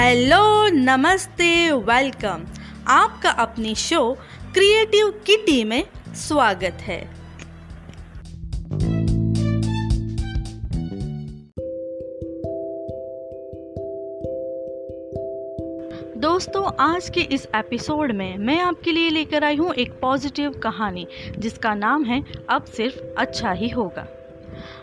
Hello, नमस्ते, welcome. आपका अपनी शो क्रिएटिव किटी में स्वागत है। दोस्तों, आज के इस एपिसोड में मैं आपके लिए लेकर आई हूँ एक पॉजिटिव कहानी, जिसका नाम है, अब सिर्फ़ अच्छा ही होगा।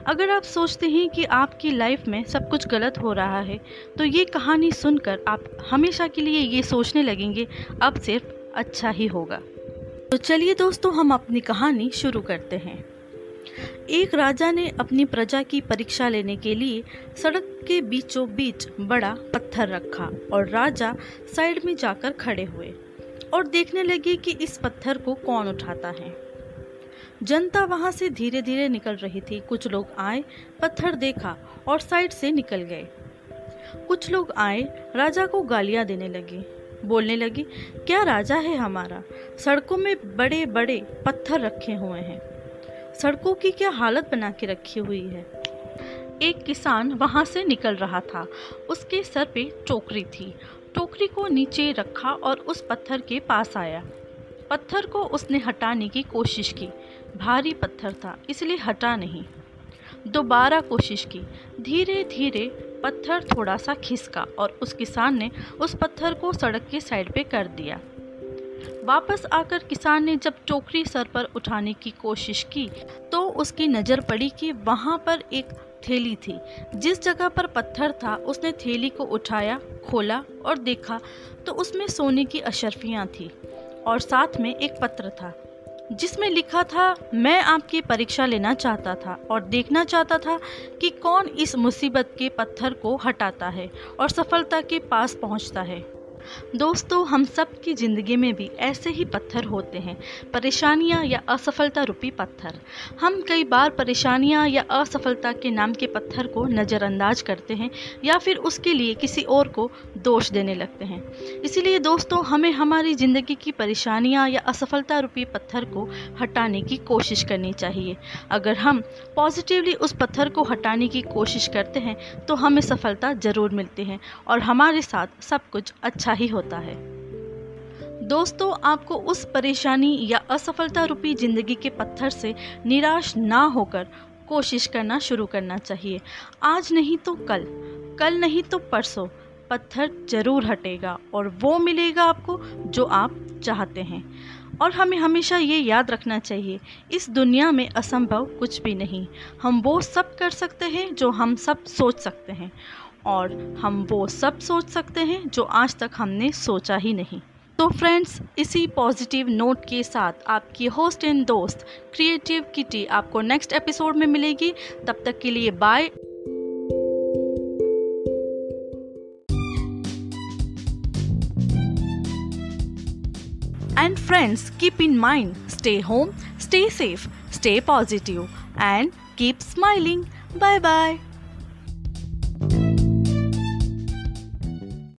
अगर आप सोचते हैं कि आपकी लाइफ में सब कुछ गलत हो रहा है तो ये कहानी सुनकर आप हमेशा के लिए ये सोचने लगेंगे, अब सिर्फ़ अच्छा ही होगा। तो चलिए दोस्तों, हम अपनी कहानी शुरू करते हैं। एक राजा ने अपनी प्रजा की परीक्षा लेने के लिए सड़क के बीचों बीच बड़ा पत्थर रखा और राजा साइड में जाकर खड़े हुए और देखने लगे कि इस पत्थर को कौन उठाता है। जनता वहाँ से धीरे धीरे निकल रही थी। कुछ लोग आए, पत्थर देखा और साइड से निकल गए। कुछ लोग आए, राजा को गालियाँ देने लगे। बोलने लगे, क्या राजा है हमारा? सड़कों में बड़े बड़े पत्थर रखे हुए हैं। सड़कों की क्या हालत बना के रखी हुई है? एक किसान वहाँ से निकल रहा था। उसके सर पे टोकरी थी। टोकरी को नीचे रखा और उस पत्थर के पास आया। पत्थर को उसने हटाने की कोशिश की। भारी पत्थर था, इसलिए हटा नहीं। दोबारा कोशिश की। धीरे धीरे पत्थर थोड़ा सा खिसका और उस किसान ने उस पत्थर को सड़क के साइड पे कर दिया। वापस आकर किसान ने जब टोकरी सर पर उठाने की कोशिश की तो उसकी नज़र पड़ी कि वहाँ पर एक थैली थी। जिस जगह पर पत्थर था, उसने थैली को उठाया, खोला और देखा तो उसमें सोने की अशरफियाँ थी और साथ में एक पत्र था। जिसमें लिखा था, मैं आपकी परीक्षा लेना चाहता था और देखना चाहता था कि कौन इस मुसीबत के पत्थर को हटाता है और सफलता के पास पहुँचता है। दोस्तों, हम सब की ज़िंदगी में भी ऐसे ही पत्थर होते हैं, परेशानियाँ या असफलता रूपी पत्थर। हम कई बार परेशानियाँ या असफलता के नाम के पत्थर को नज़रअंदाज करते हैं या फिर उसके लिए किसी और को दोष देने लगते हैं। इसीलिए दोस्तों, हमें हमारी ज़िंदगी की परेशानियाँ या असफलता रूपी पत्थर को हटाने की कोशिश करनी चाहिए। अगर हम पॉजिटिवली उस पत्थर को हटाने की कोशिश करते हैं तो हमें सफलता ज़रूर मिलती है और हमारे साथ सब कुछ अच्छा ही होता है। दोस्तों, आपको उस परेशानी या असफलता रूपी ज़िंदगी के पत्थर से निराश ना होकर कोशिश करना शुरू करना चाहिए। आज नहीं तो कल कल नहीं तो परसों। पत्थर ज़रूर हटेगा और वो मिलेगा आपको जो आप चाहते हैं। और हमें हमेशा ये याद रखना चाहिए, इस दुनिया में असंभव कुछ भी नहीं। हम वो सब कर सकते हैं जो हम सब सोच सकते हैं और हम वो सब सोच सकते हैं जो आज तक हमने सोचा ही नहीं। तो फ्रेंड्स, इसी पॉजिटिव नोट के साथ आपकी होस्ट एंड दोस्त, क्रिएटिव किटी आपको नेक्स्ट एपिसोड में मिलेगी। तब तक के लिए bye. And friends keep in mind stay home stay safe stay positive and keep smiling. Bye bye